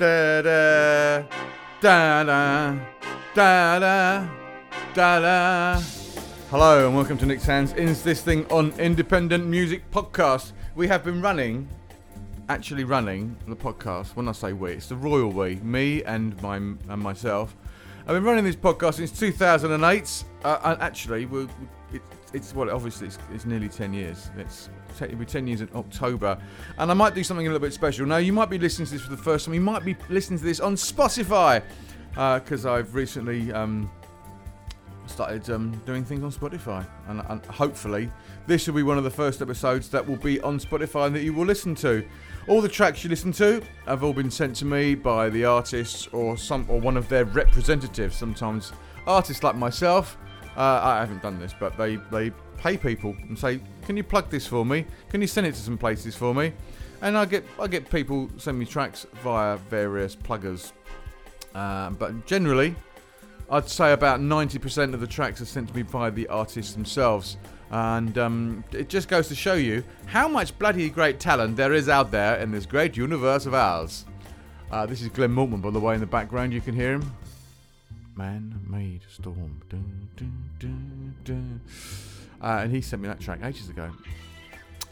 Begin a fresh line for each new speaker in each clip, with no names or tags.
Da da da da da da da da. Hello and welcome to Nick Tan's Ins This Thing on Independent Music Podcast. We have been running, actually running the podcast. When I say we, it's the royal we, me and my and myself. I've been running this podcast since 2008. Uh, and actually, we it, it's well, obviously it's, it's nearly 10 years. It's it'll be 10 years in October, and I might do something a little bit special. Now, you might be listening to this for the first time. You might be listening to this on Spotify because uh, I've recently um, started um, doing things on Spotify, and, and, hopefully this will be one of the first episodes that will be on Spotify and that you will listen to. All the tracks you listen to have all been sent to me by the artists or some or one of their representatives. Sometimes artists like myself. Uh, I haven't done this, but they they pay people and say, "Can you plug this for me? Can you send it to some places for me?" And I get I get people send me tracks via various pluggers, uh, but generally, I'd say about 90% of the tracks are sent to me by the artists themselves. And um, it just goes to show you how much bloody great talent there is out there in this great universe of ours. Uh, this is Glenn Maltman, by the way, in the background. You can hear him. Man made storm. Dun, dun, dun, uh, and he sent me that track ages ago.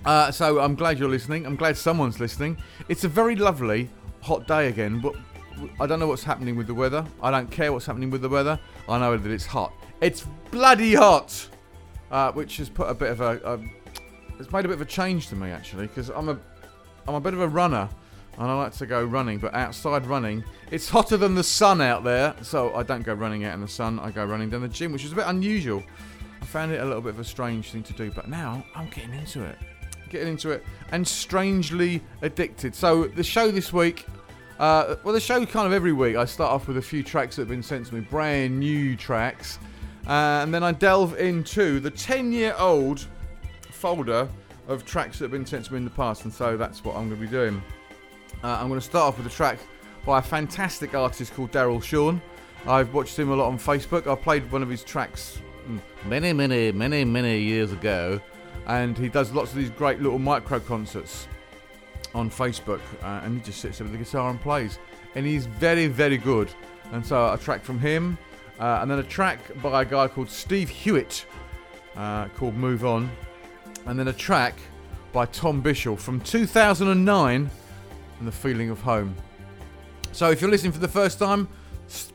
Uh, so I'm glad you're listening. I'm glad someone's listening. It's a very lovely hot day again, but I don't know what's happening with the weather. I don't care what's happening with the weather. I know that it's hot. It's bloody hot, uh, which has put a bit of a, a, it's made a bit of a change to me actually, because I'm a, I'm a bit of a runner, and I like to go running. But outside running, it's hotter than the sun out there, so I don't go running out in the sun. I go running down the gym, which is a bit unusual. I found it a little bit of a strange thing to do, but now I'm getting into it. Getting into it and strangely addicted. So, the show this week, uh, well, the show kind of every week, I start off with a few tracks that have been sent to me, brand new tracks, uh, and then I delve into the 10 year old folder of tracks that have been sent to me in the past, and so that's what I'm going to be doing. Uh, I'm going to start off with a track by a fantastic artist called Daryl Shawn. I've watched him a lot on Facebook. I played one of his tracks many, many, many, many years ago, and he does lots of these great little micro concerts on Facebook, uh, and he just sits there with the guitar and plays, and he's very, very good. And so a track from him, uh, and then a track by a guy called Steve Hewitt uh, called "Move On," and then a track by Tom Bishell from 2009, and "The Feeling of Home." So if you're listening for the first time,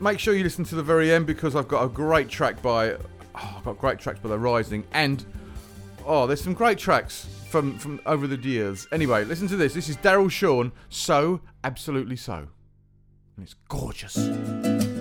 make sure you listen to the very end because I've got a great track by oh, I've got great tracks by The Rising, and oh, there's some great tracks from from over the years. Anyway, listen to this. This is Daryl Shawn. So absolutely so, and it's gorgeous.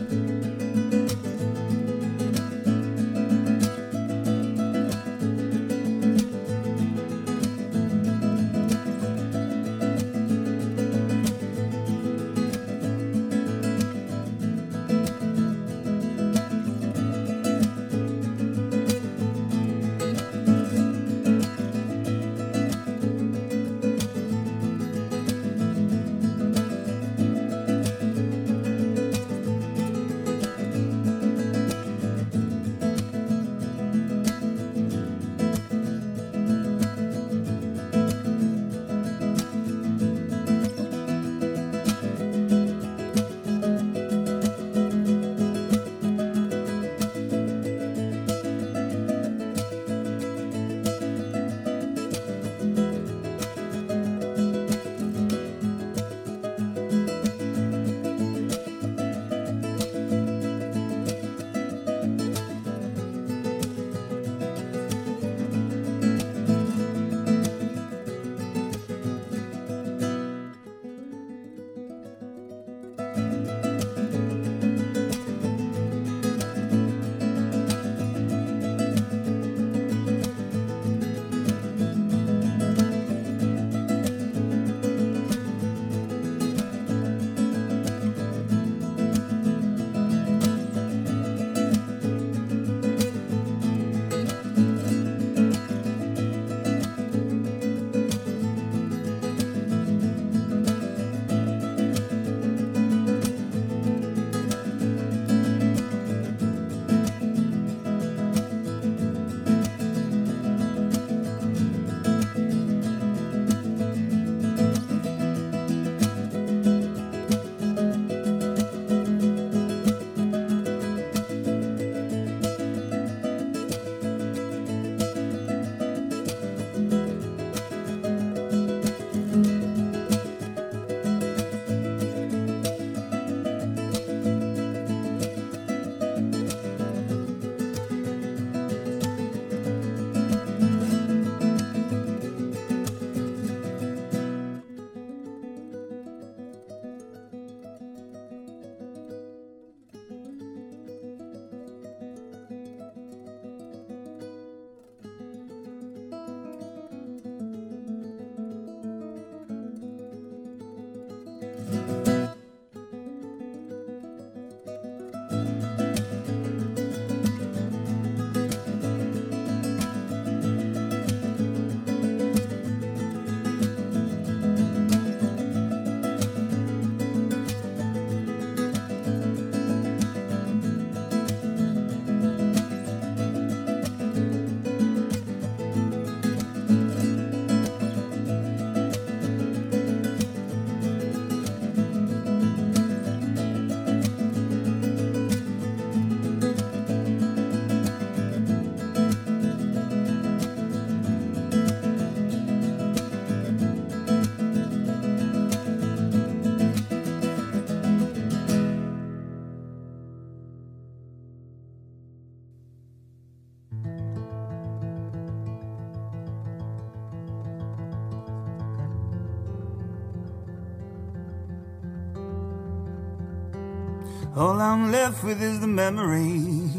All I'm left with is the memory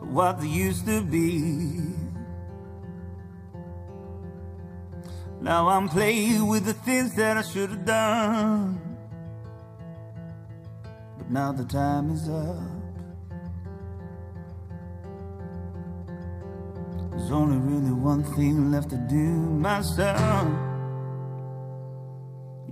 of what used to be. Now I'm playing with the things that I should have done. But now the time is up. There's only really one thing left to do, my son.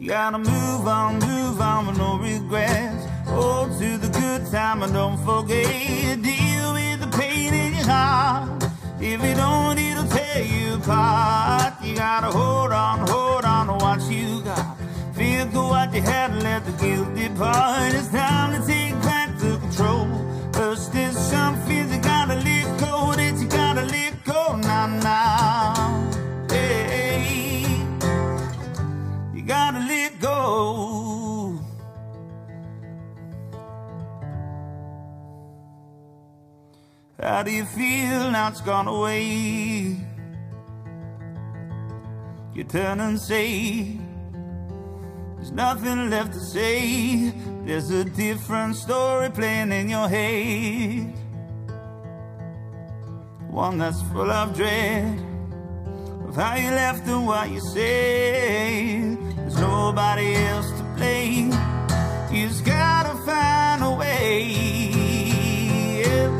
You gotta move on, move on with no regrets. Hold to the good time and don't forget. Deal with the pain in your heart. If you don't, it'll tear you apart. You gotta hold on, hold on to what you got. Feel good what you had let the guilt depart. It's time to take back the control. First, there's some go. How do you feel now it's gone away? You turn and say, There's nothing left to say. There's a different story playing in your head. One that's full of dread of how you left and what you said. There's nobody else to blame. Just gotta find a way yeah.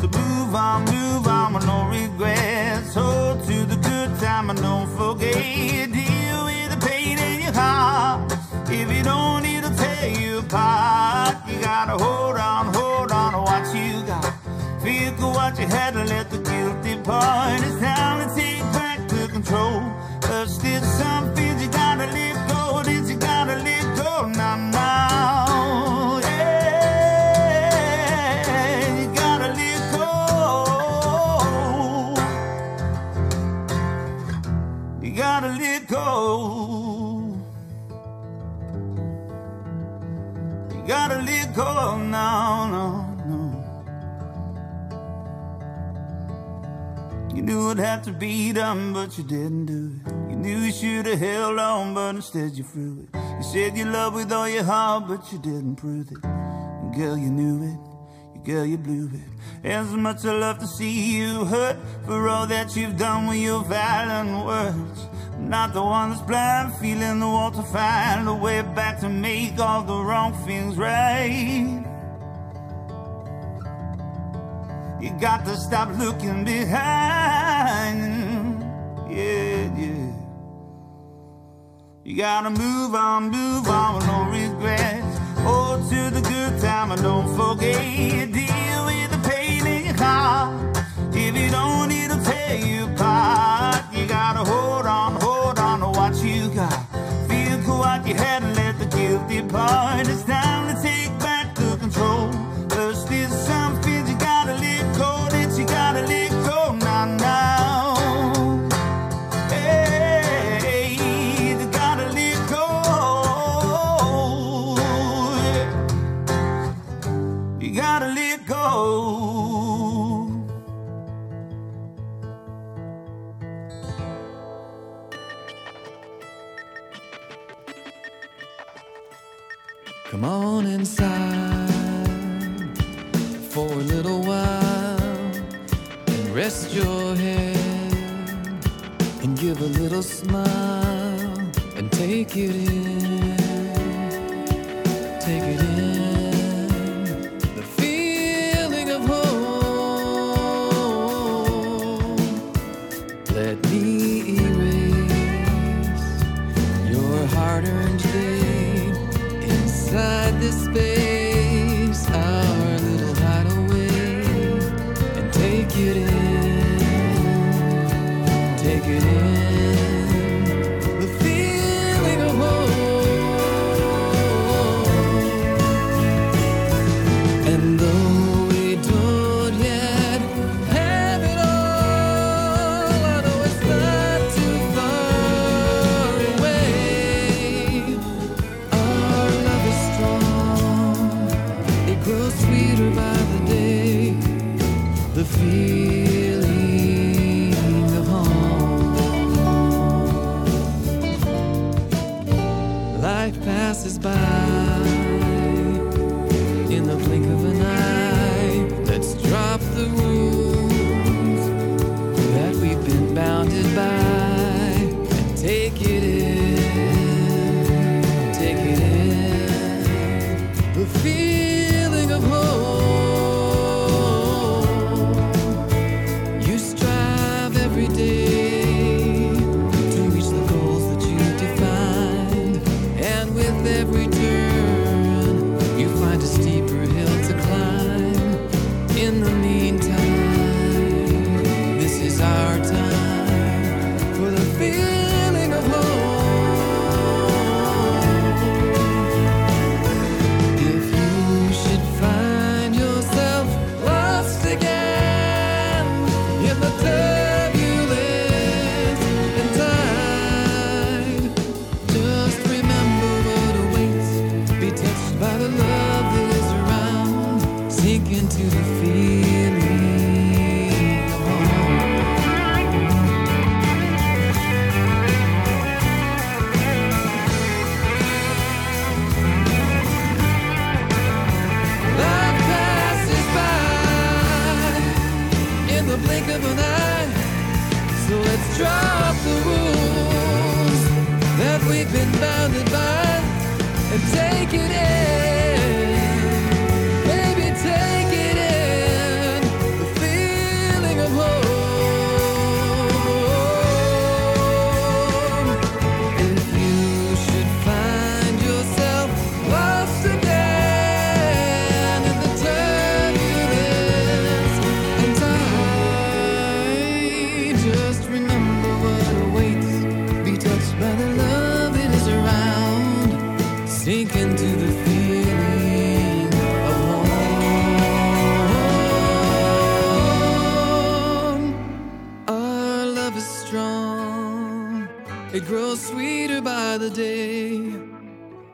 to move on, move on with no regrets. Hold to the good time and don't forget. Deal with the pain in your heart. If you don't, it'll tear you apart. You gotta hold on, hold on to what you got. Feel good what you had to let the guilty part. It's time to take back the control. But still some go now, no, no. You knew it had to be done, but you didn't do it. You knew you should have held on, but instead you threw it. You said you loved with all your heart, but you didn't prove it. And girl, you knew it. Girl, you blew it. As much I love to see you hurt for all that you've done with your violent words. Not the one that's blind, feeling the want to find a way back to make all the wrong things right. You got to stop looking behind. Yeah, yeah. You gotta move on, move on with no regrets. Hold to the good time and don't forget.
Blink of an eye. So let's drop the rules that we've been bounded by and take it in.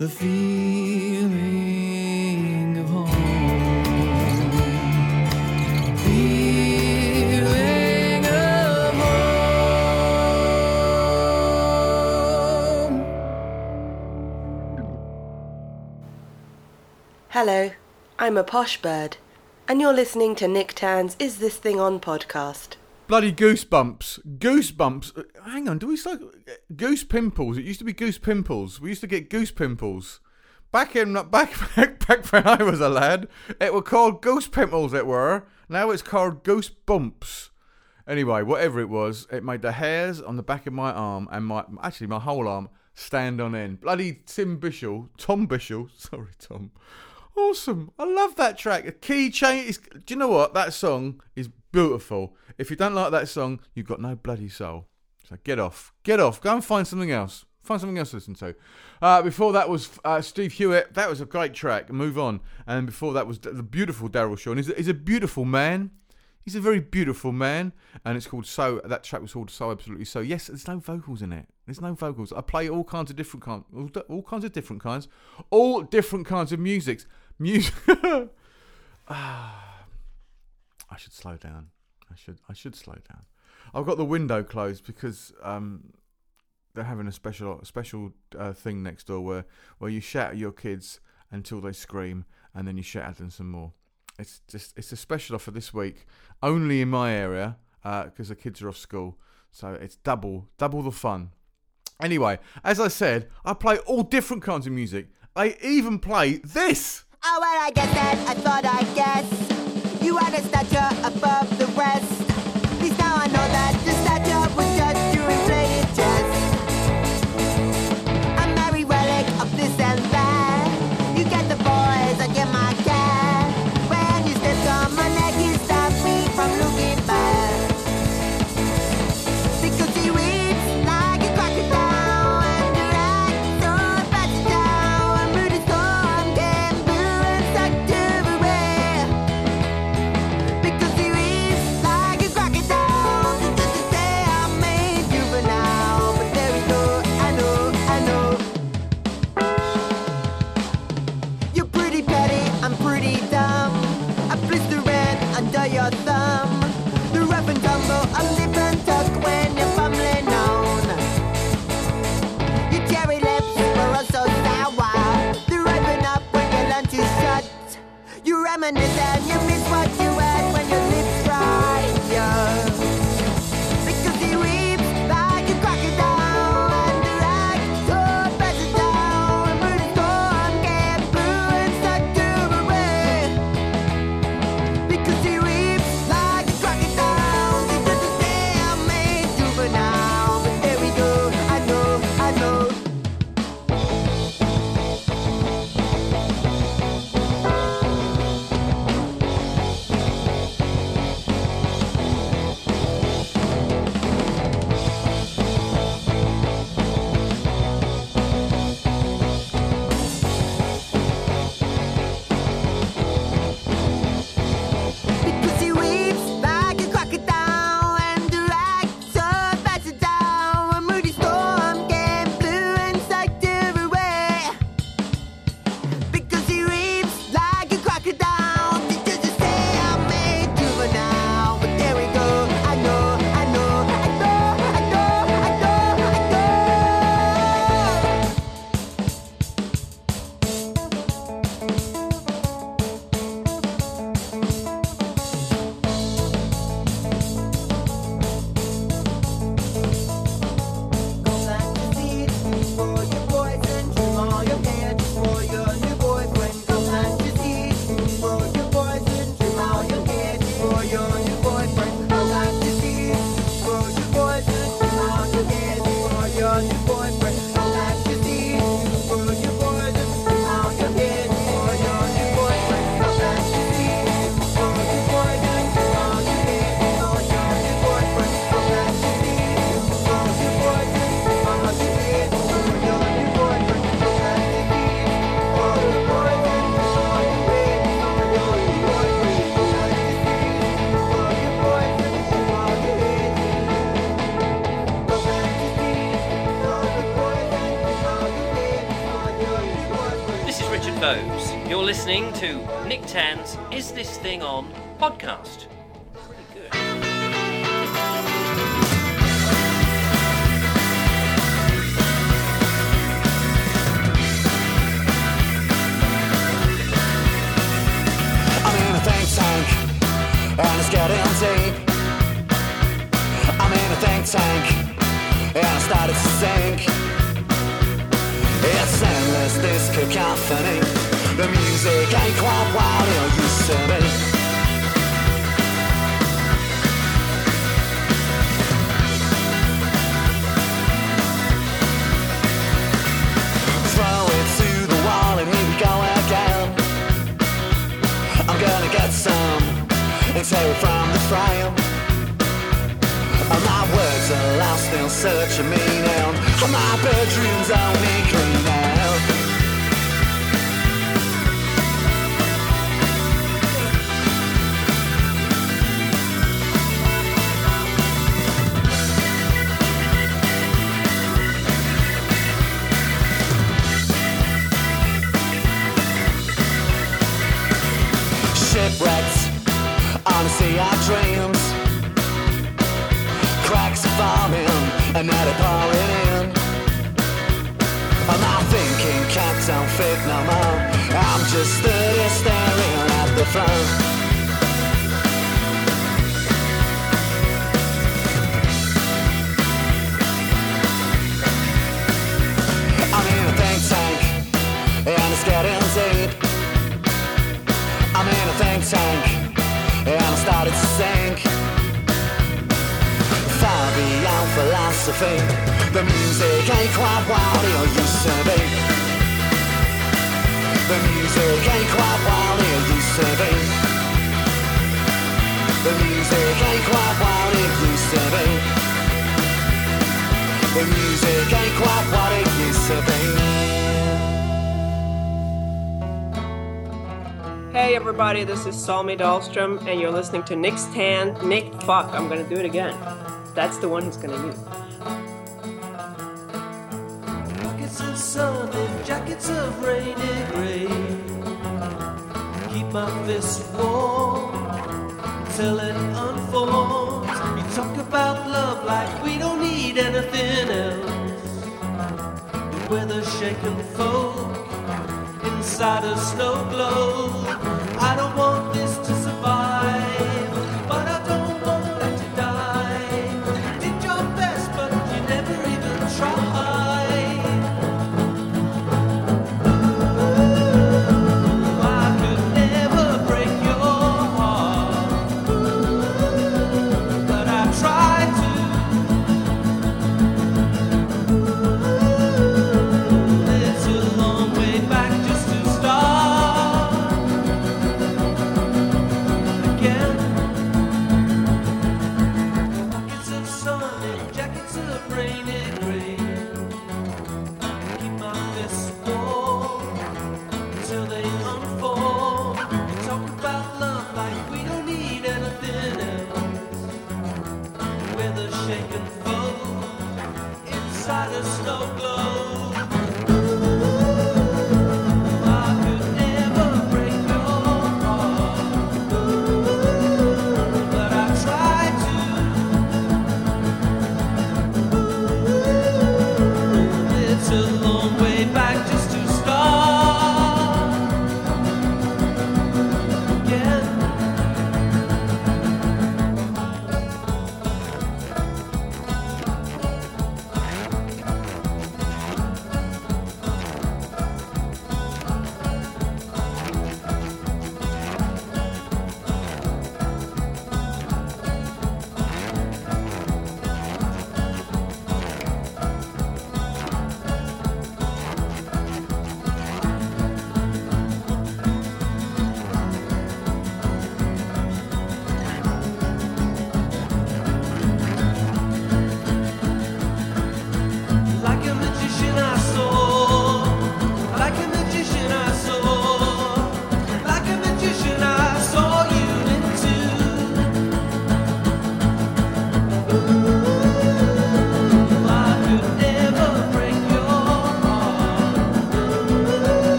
The feeling of home.
Hello, I'm a posh bird, and you're listening to Nick Tan's Is This Thing On podcast.
Bloody goosebumps. Goosebumps. Uh, Hang on, do we start goose pimples? It used to be goose pimples. We used to get goose pimples. Back in back back back when I was a lad, it were called goose pimples. It were. Now it's called goose bumps. Anyway, whatever it was, it made the hairs on the back of my arm and my actually my whole arm stand on end. Bloody Tim Bishel, Tom Bishel. Sorry, Tom. Awesome. I love that track. A key change. Is, do you know what? That song is beautiful. If you don't like that song, you've got no bloody soul. So get off. Get off. Go and find something else. Find something else to listen to. Uh, before that was uh, Steve Hewitt. That was a great track. Move on. And before that was the beautiful Daryl Shaw. He's, a- he's a beautiful man. He's a very beautiful man, and it's called So. That track was called So Absolutely So. Yes, there's no vocals in it. There's no vocals. I play all kinds of different kinds, all, all kinds of different kinds, all different kinds of musics. Music. ah, I should slow down. I should. I should slow down. I've got the window closed because um, they're having a special special uh, thing next door where where you shout at your kids until they scream and then you shout at them some more. It's just it's a special offer this week only in my area because uh, the kids are off school, so it's double double the fun. Anyway, as I said, I play all different kinds of music. I even play this.
Oh, well, I guess that I thought I guess. You had a stature above this
thing on podcast.
and so from the frame my words are lost in search me meaning. From my bedroom's only clean see our dreams. Cracks forming and now they're pouring in. Am my thinking can't sound fake no more. I'm just steady staring at the front. And I started to sink. Far beyond philosophy, the music ain't quite what it used to be. The music ain't quite what it used to be. The music ain't quite what it used to be. The music ain't quite what it used to be.
Hey everybody, this is Salme Dahlstrom, and you're listening to Nick's Tan. Nick, fuck, I'm gonna do it again. That's the one he's gonna use.
Buckets of sun and jackets of rainy gray. Keep my fists warm till it unfolds. You talk about love like we don't need anything else. We're the shaken folk inside a snow globe. To.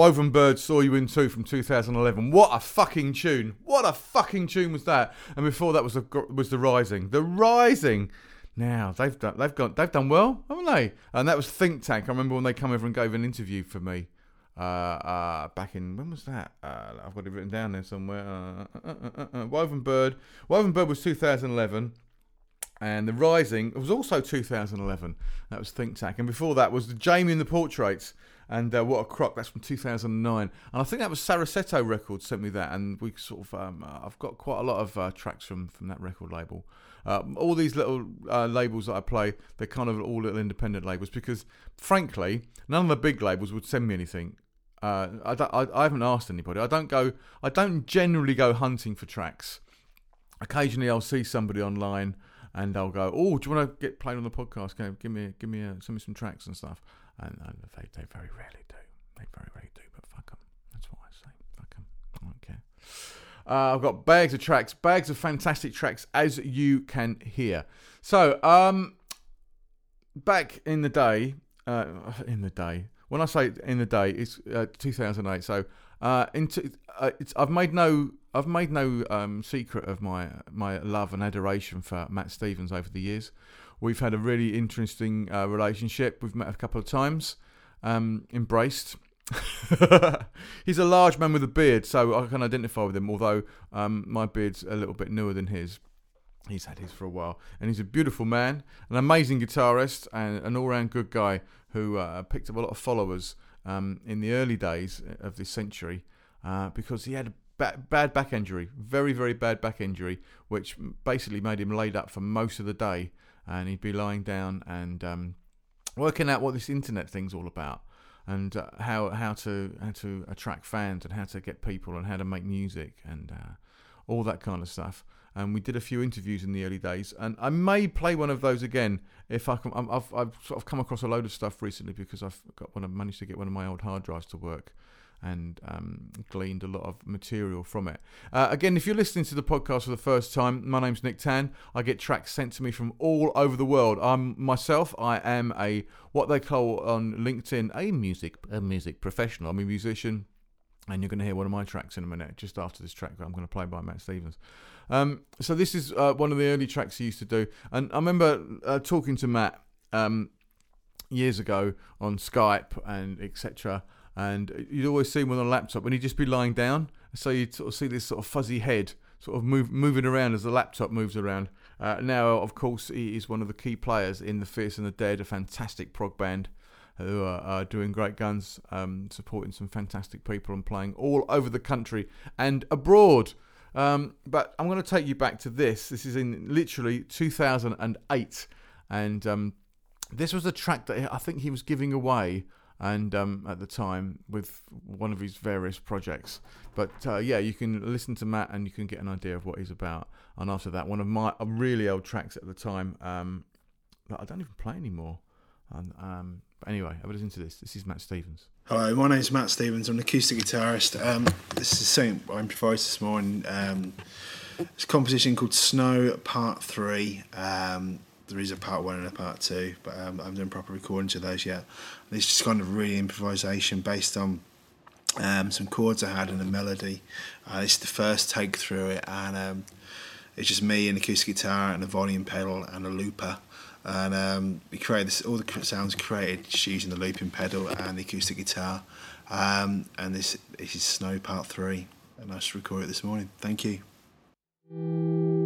Woven Bird saw you in two from 2011. What a fucking tune. What a fucking tune was that? And before that was the was the Rising. The Rising. Now they've done they've got they've done well, haven't they? And that was Think Tank. I remember when they come over and gave an interview for me. Uh, uh, back in when was that? Uh, I've got it written down there somewhere. Uh, uh, uh, Woven Bird. Woven Bird was 2011 and The Rising was also 2011. That was Think Tank. And before that was the Jamie and the Portraits and uh, What a Crock. That's from 2009. And I think that was Saraceto Records sent me that. And we sort of, um, uh, I've got quite a lot of uh, tracks from, from that record label. Uh, all these little uh, labels that I play, they're kind of all little independent labels because, frankly, none of the big labels would send me anything. Uh, I, I, I haven't asked anybody. I don't go. I don't generally go hunting for tracks. Occasionally, I'll see somebody online and I'll go, "Oh, do you want to get played on the podcast? Go, give me, give me, a, send me some tracks and stuff." And, and they, they very rarely do. They very rarely do. But fuck them. That's what I say. Fuck them. I don't care. Uh, I've got bags of tracks, bags of fantastic tracks, as you can hear. So, um, back in the day, uh, in the day, when I say in the day, it's uh, 2008. So, uh, into uh, I've made no, I've made no um, secret of my my love and adoration for Matt Stevens over the years. We've had a really interesting uh, relationship. We've met a couple of times, um, embraced, he's a large man with a beard, so I can identify with him. Although um, my beard's a little bit newer than his. He's had his for a while, and he's a beautiful man, an amazing guitarist, and an all-round good guy who uh, picked up a lot of followers um, in the early days of this century uh, because he had a ba- bad back injury, very very bad back injury, which basically made him laid up for most of the day, and he'd be lying down and um, working out what this internet thing's all about and uh, how how to how to attract fans and how to get people and how to make music and uh, all that kind of stuff. And we did a few interviews in the early days, and I may play one of those again if I can. I've I've sort of come across a load of stuff recently because I've got one. I managed to get one of my old hard drives to work. And um, gleaned a lot of material from it. Uh, again, if you're listening to the podcast for the first time, my name's Nick Tan. I get tracks sent to me from all over the world. I'm myself. I am a what they call on LinkedIn a music a music professional. I'm a musician, and you're going to hear one of my tracks in a minute, just after this track that I'm going to play by Matt Stevens. Um, so this is uh, one of the early tracks he used to do, and I remember uh, talking to Matt um, years ago on Skype and etc. And you'd always see him on a laptop, and he'd just be lying down, so you'd sort of see this sort of fuzzy head sort of move, moving around as the laptop moves around. Uh, now, of course, he is one of the key players in the Fierce and the Dead, a fantastic prog band who are, are doing great guns, um, supporting some fantastic people and playing all over the country and abroad. Um, but I'm going to take you back to this. This is in literally 2008, and um, this was a track that I think he was giving away. And um, at the time, with one of his various projects, but uh, yeah, you can listen to Matt and you can get an idea of what he's about. And after that, one of my uh, really old tracks at the time um, that I don't even play anymore. And um, but anyway, have a listen to this. This is Matt Stevens.
Hello, my name's Matt Stevens. I'm an acoustic guitarist. Um, this is something I improvised this morning. Um, it's a composition called Snow Part 3. Um, there is a part 1 and a part 2, but um, I haven't done proper recordings of those yet. And it's just kind of really improvisation based on um, some chords I had and a melody. Uh, is the first take through it, and um, it's just me, an acoustic guitar, and a volume pedal, and a looper. And um, we created this. All the sounds created just using the looping pedal and the acoustic guitar. Um, and this, this is Snow Part Three, and I just recorded it this morning. Thank you.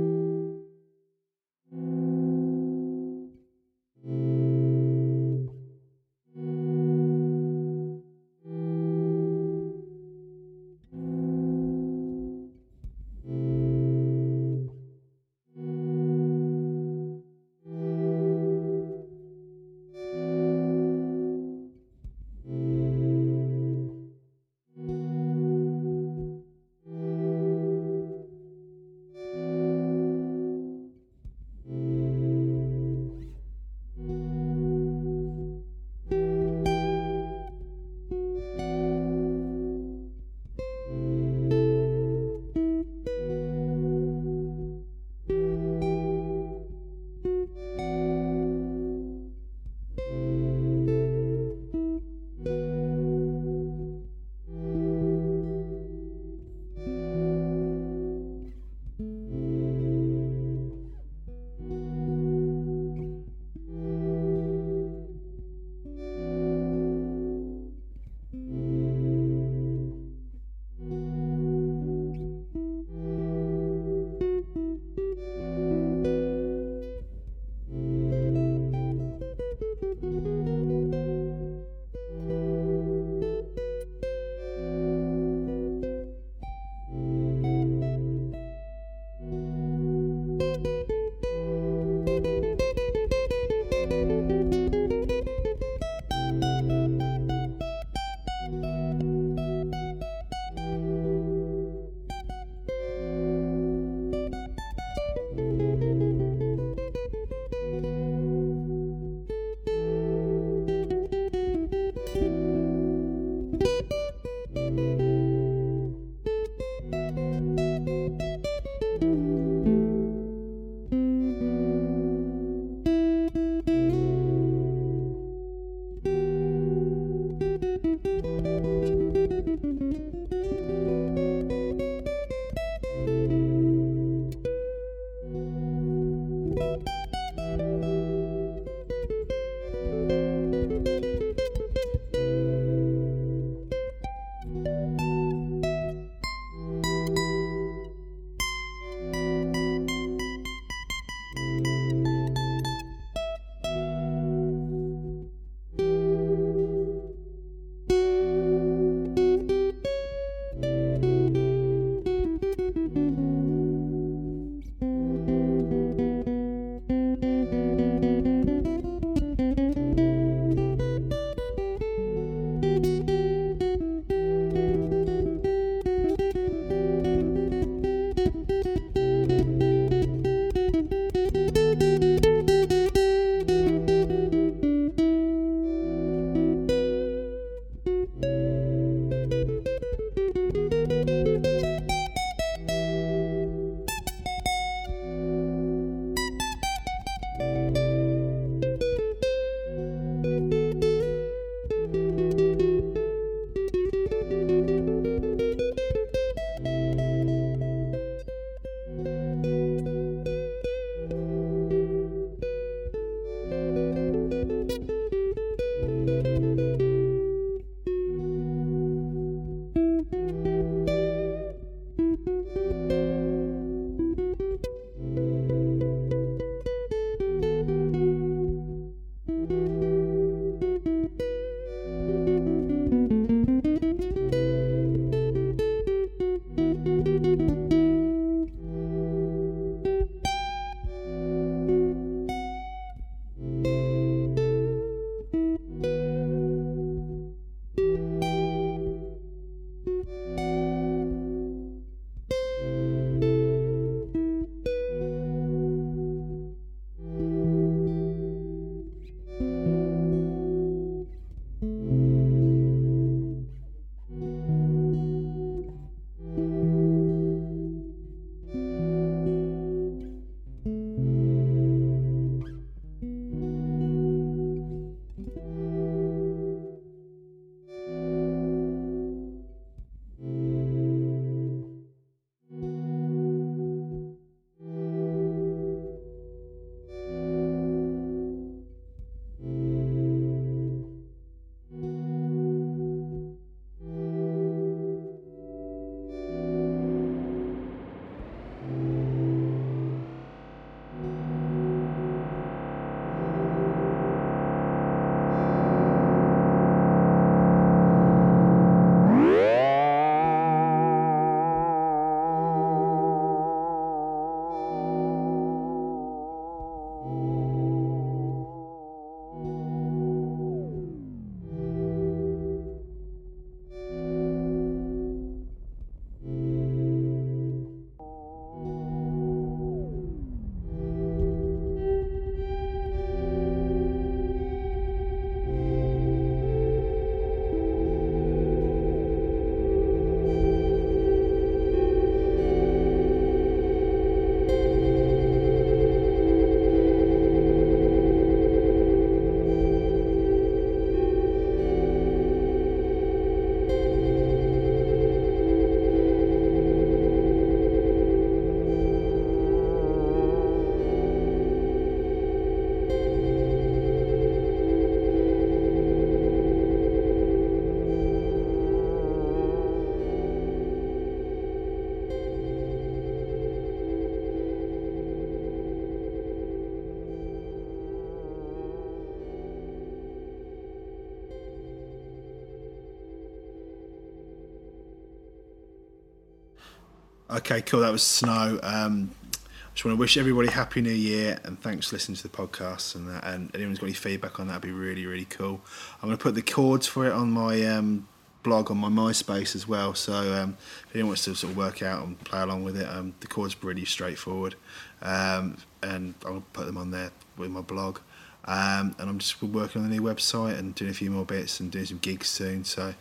Okay, cool. That was Snow. Um, I just want to wish everybody happy New Year and thanks for listening to the podcast. And that, and anyone's got any feedback on that, would be really really cool. I'm going to put the chords for it on my um, blog on my MySpace as well. So um, if anyone wants to sort of work out and play along with it, um, the chords are really straightforward, um, and I'll put them on there with my blog. Um, and I'm just working on the new website and doing a few more bits and doing some gigs soon. So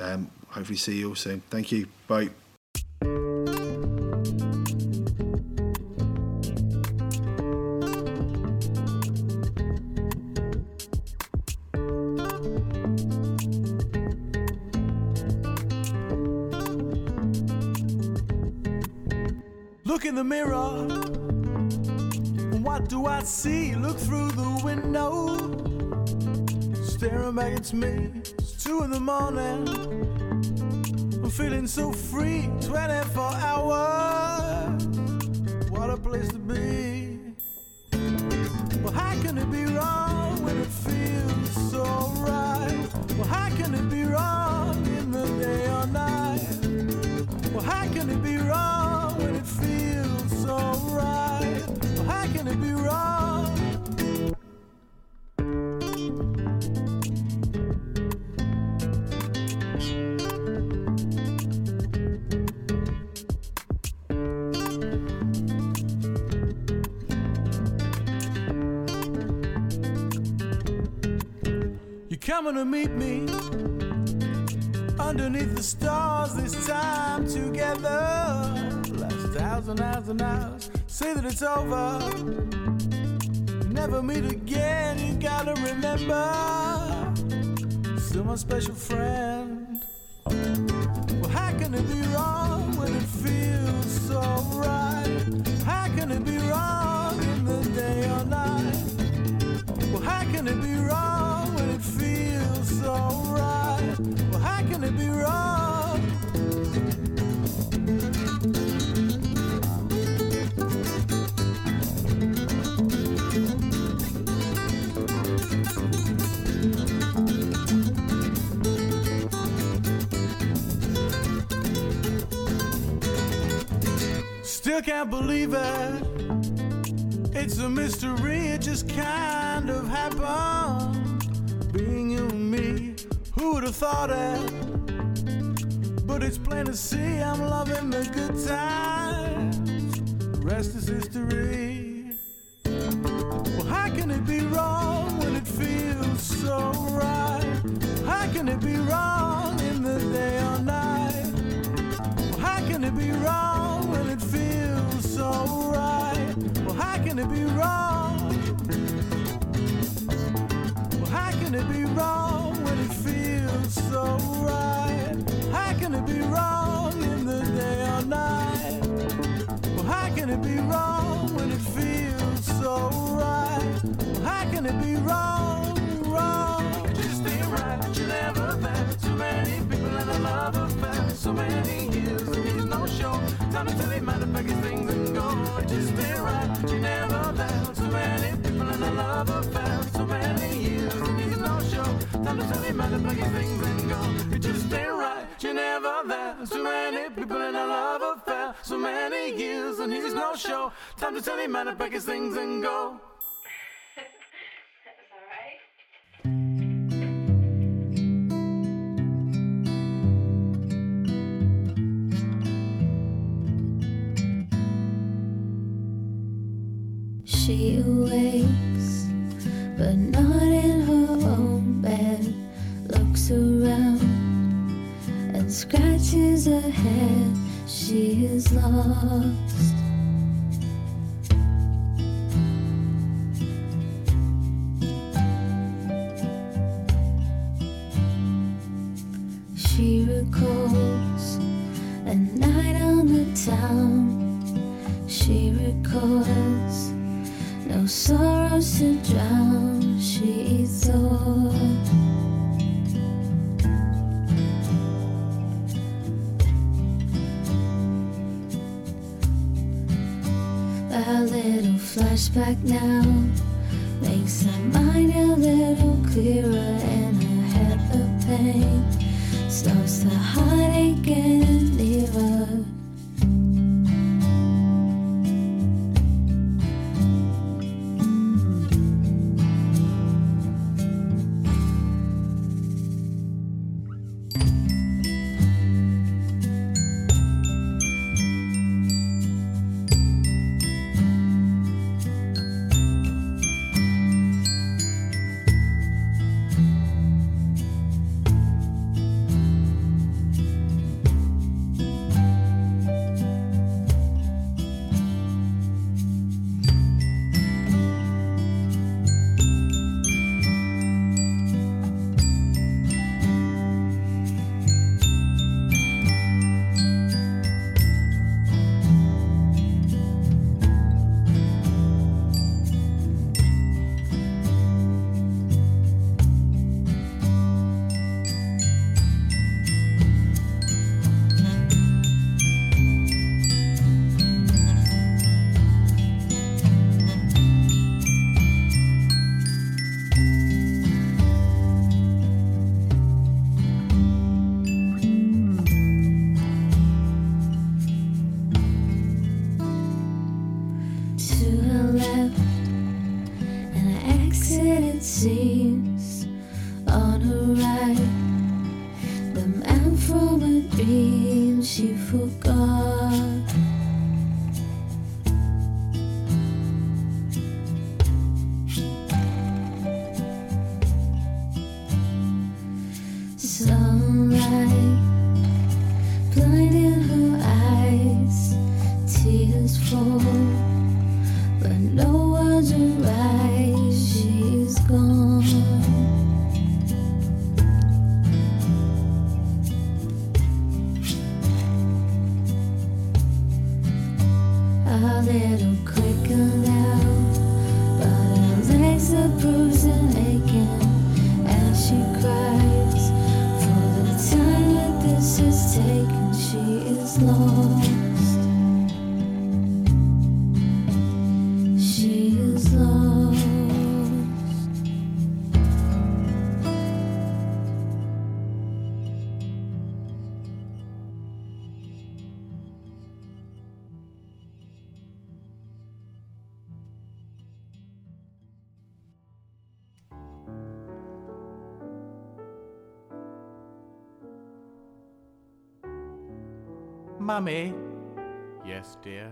um, hopefully see you all soon. Thank you. Bye.
Mirror. What do I see? Look through the window. Staring back at me. It's two in the morning. I'm feeling so free. 24 hours. What a place to be. Well, how can it be wrong when it feels so right? Well, how can it be wrong in the day or night? Well, how can it be meet me underneath the stars this time together. Last thousand hours and hours, say that it's over. Never meet again, you gotta remember. Still my special friend. Can't believe it. It's a mystery, it just kind of happened. Being you and me, who would have thought it? But it's plain to see I'm loving the good times. The rest is history. Well, how can it be wrong when it feels so right? How can it be wrong in the day or night? Well, how can it be wrong be wrong? Well, how can it be wrong when it feels so right? How can it be wrong in the day or night? Well, how can it be wrong when it feels so right? How can it be wrong, wrong? Just ain't right, but you never met so many people in a love affair. So many years and he's no show. Time to tell him how pack his things and go. It just ain't right, you never there. So many people in a love affair. So many years and he's no show. Time to tell him how to pack his things and go.
She awakes, but not in her own bed. Looks around and scratches her head. She is lost. She recalls a night on the town. She recalls no sorrows to drown. She thought. Flashback now makes her mind a little clearer and her head the pain stops the heartache and nearer.
Mummy. Yes, dear.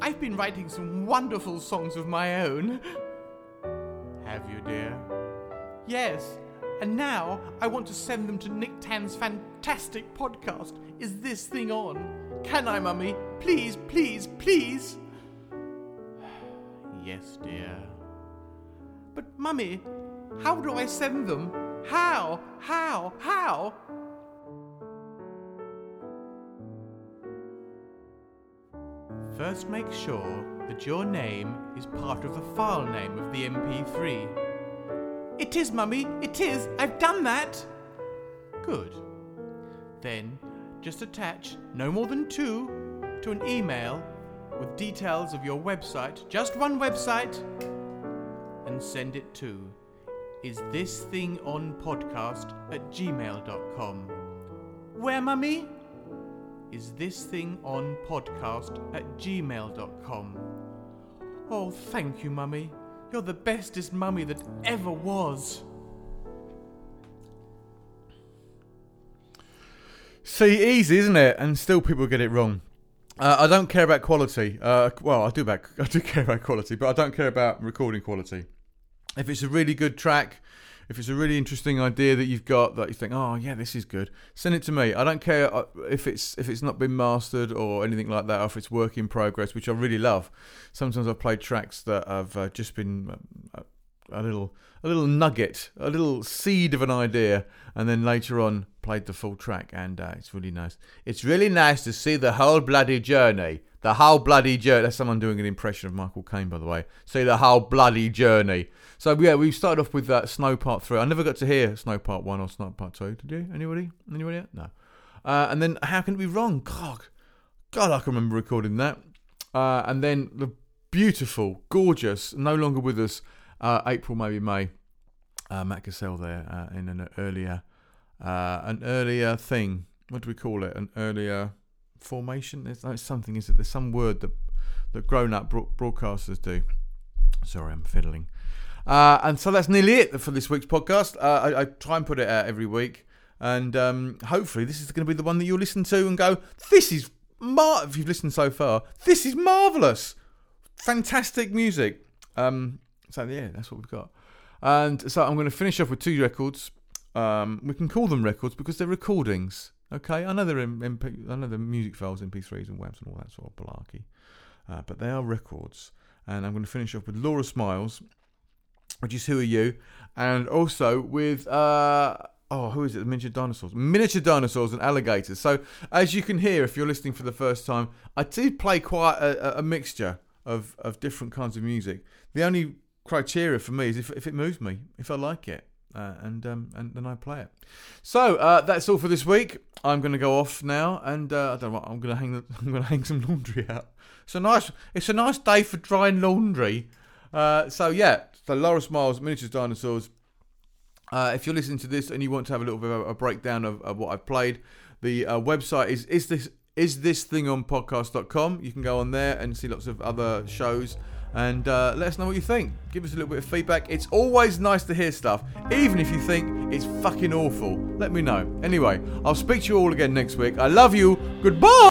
I've been writing some wonderful songs of my own. Have you, dear? Yes. And now I want to send them to Nick Tan's fantastic podcast. Is this thing on? Can I, Mummy? Please, please, please. yes, dear. But, Mummy, how do I send them? How? How? How? First, make sure that your name is part of the file name of the MP3. It is, Mummy, it is. I've done that. Good. Then, just attach no more than two to an email with details of your website, just one website, and send it to is this thing on podcast at gmail.com. Where, Mummy? Is this thing on podcast at gmail.com. Oh, thank you, Mummy. You're the bestest mummy that ever was. See, easy, isn't it? And still people get it wrong. Uh, I don't care about quality. Uh, well, I do about I do care about quality, but I don't care about recording quality. If it's a really good track, if it's a really interesting idea that you've got that you think, oh yeah, this is good, send it to me. I don't care uh, if it's if it's not been mastered or anything like that, or if it's work in progress, which I really love. Sometimes I've played tracks that have uh, just been uh, a little a little nugget, a little seed of an idea, and then later on played the full track, and uh, it's really nice. It's really nice to see the whole bloody journey. The whole bloody journey. That's someone doing an impression of Michael Caine, by the way. See the whole bloody journey. So yeah, we started off with uh, Snow Part Three. I never got to hear Snow Part One or Snow Part Two. Did you? Anybody? Anybody? No. Uh, and then How Can It Be Wrong? God, God, I can remember recording that. Uh, and then the beautiful, gorgeous, no longer with us, uh, April maybe May, uh, Matt Cassell there uh, in an earlier, an earlier thing. What do we call it? An earlier formation? There's no something. Is it? There's some word that that grown-up bro- broadcasters do. Sorry, I'm fiddling. Uh, and so that's nearly it for this week's podcast. Uh, I, I, try and put it out every week, and um, hopefully this is going to be the one that you'll listen to and go, "This is mar." If you've listened so far, this is marvelous, fantastic music. Um, so yeah, that's what we've got. And so I'm going to finish off with two records. Um, we can call them records because they're recordings. Okay, I know they're in, MP, I know they're music files, MP3s and WAVs and all that sort of malarkey, uh, but they are records. And I'm going to finish off with Laura Smiles, which is Who Are You, and also with uh, oh, who is it? The Miniature dinosaurs, miniature dinosaurs and alligators. So as you can hear, if you're listening for the first time, I did play quite a, a mixture of of different kinds of music. The only criteria for me is if, if it moves me, if I like it. Uh, and um, and then I play it. So uh, that's all for this week. I'm going to go off now, and uh, I don't know. What, I'm going to hang. The, I'm going to hang some laundry out. It's a nice. It's a nice day for drying laundry. Uh, so yeah. So Laura Smiles, miniatures dinosaurs. Uh, if you're listening to this and you want to have a little bit of a breakdown of, of what I've played, the uh, website is is this is this thing on podcast.com. You can go on there and see lots of other shows and uh, let us know what you think. Give us a little bit of feedback. It's always nice to hear stuff, even if you think it's fucking awful. Let me know. Anyway, I'll speak to you all again next week. I love you. Goodbye.